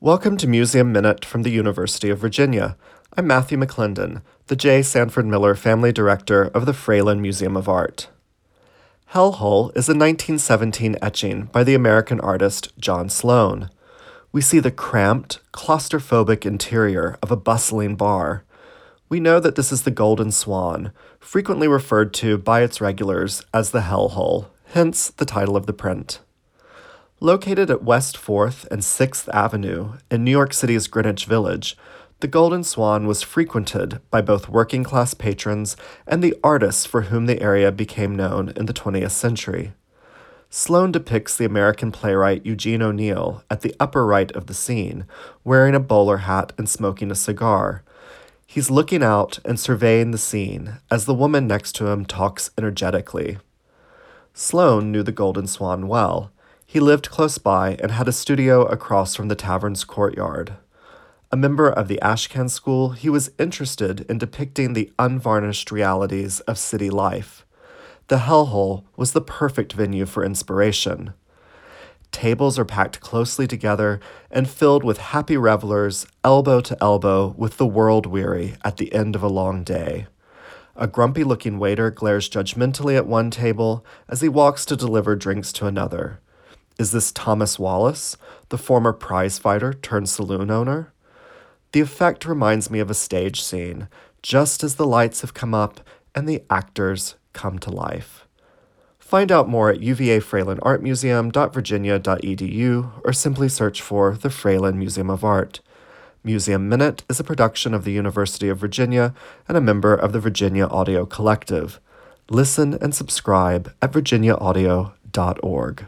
Welcome to Museum Minute from the University of Virginia. I'm Matthew McClendon, the J. Sanford Miller Family Director of the Fralin Museum of Art. Hellhole is a 1917 etching by the American artist John Sloan. We see the cramped, claustrophobic interior of a bustling bar. We know that this is the Golden Swan, frequently referred to by its regulars as the Hellhole, hence the title of the print. Located at West 4th and 6th Avenue in New York City's Greenwich Village, the Golden Swan was frequented by both working class patrons and the artists for whom the area became known in the 20th century. Sloan depicts the American playwright Eugene O'Neill at the upper right of the scene, wearing a bowler hat and smoking a cigar. He's looking out and surveying the scene as the woman next to him talks energetically. Sloan knew the Golden Swan well he lived close by and had a studio across from the tavern's courtyard. A member of the Ashcan School, he was interested in depicting the unvarnished realities of city life. The Hellhole was the perfect venue for inspiration. Tables are packed closely together and filled with happy revelers, elbow to elbow with the world weary at the end of a long day. A grumpy looking waiter glares judgmentally at one table as he walks to deliver drinks to another. Is this Thomas Wallace, the former prize fighter turned saloon owner? The effect reminds me of a stage scene, just as the lights have come up and the actors come to life. Find out more at uvafralinartmuseum.virginia.edu or simply search for the Fralin Museum of Art. Museum Minute is a production of the University of Virginia and a member of the Virginia Audio Collective. Listen and subscribe at virginiaaudio.org.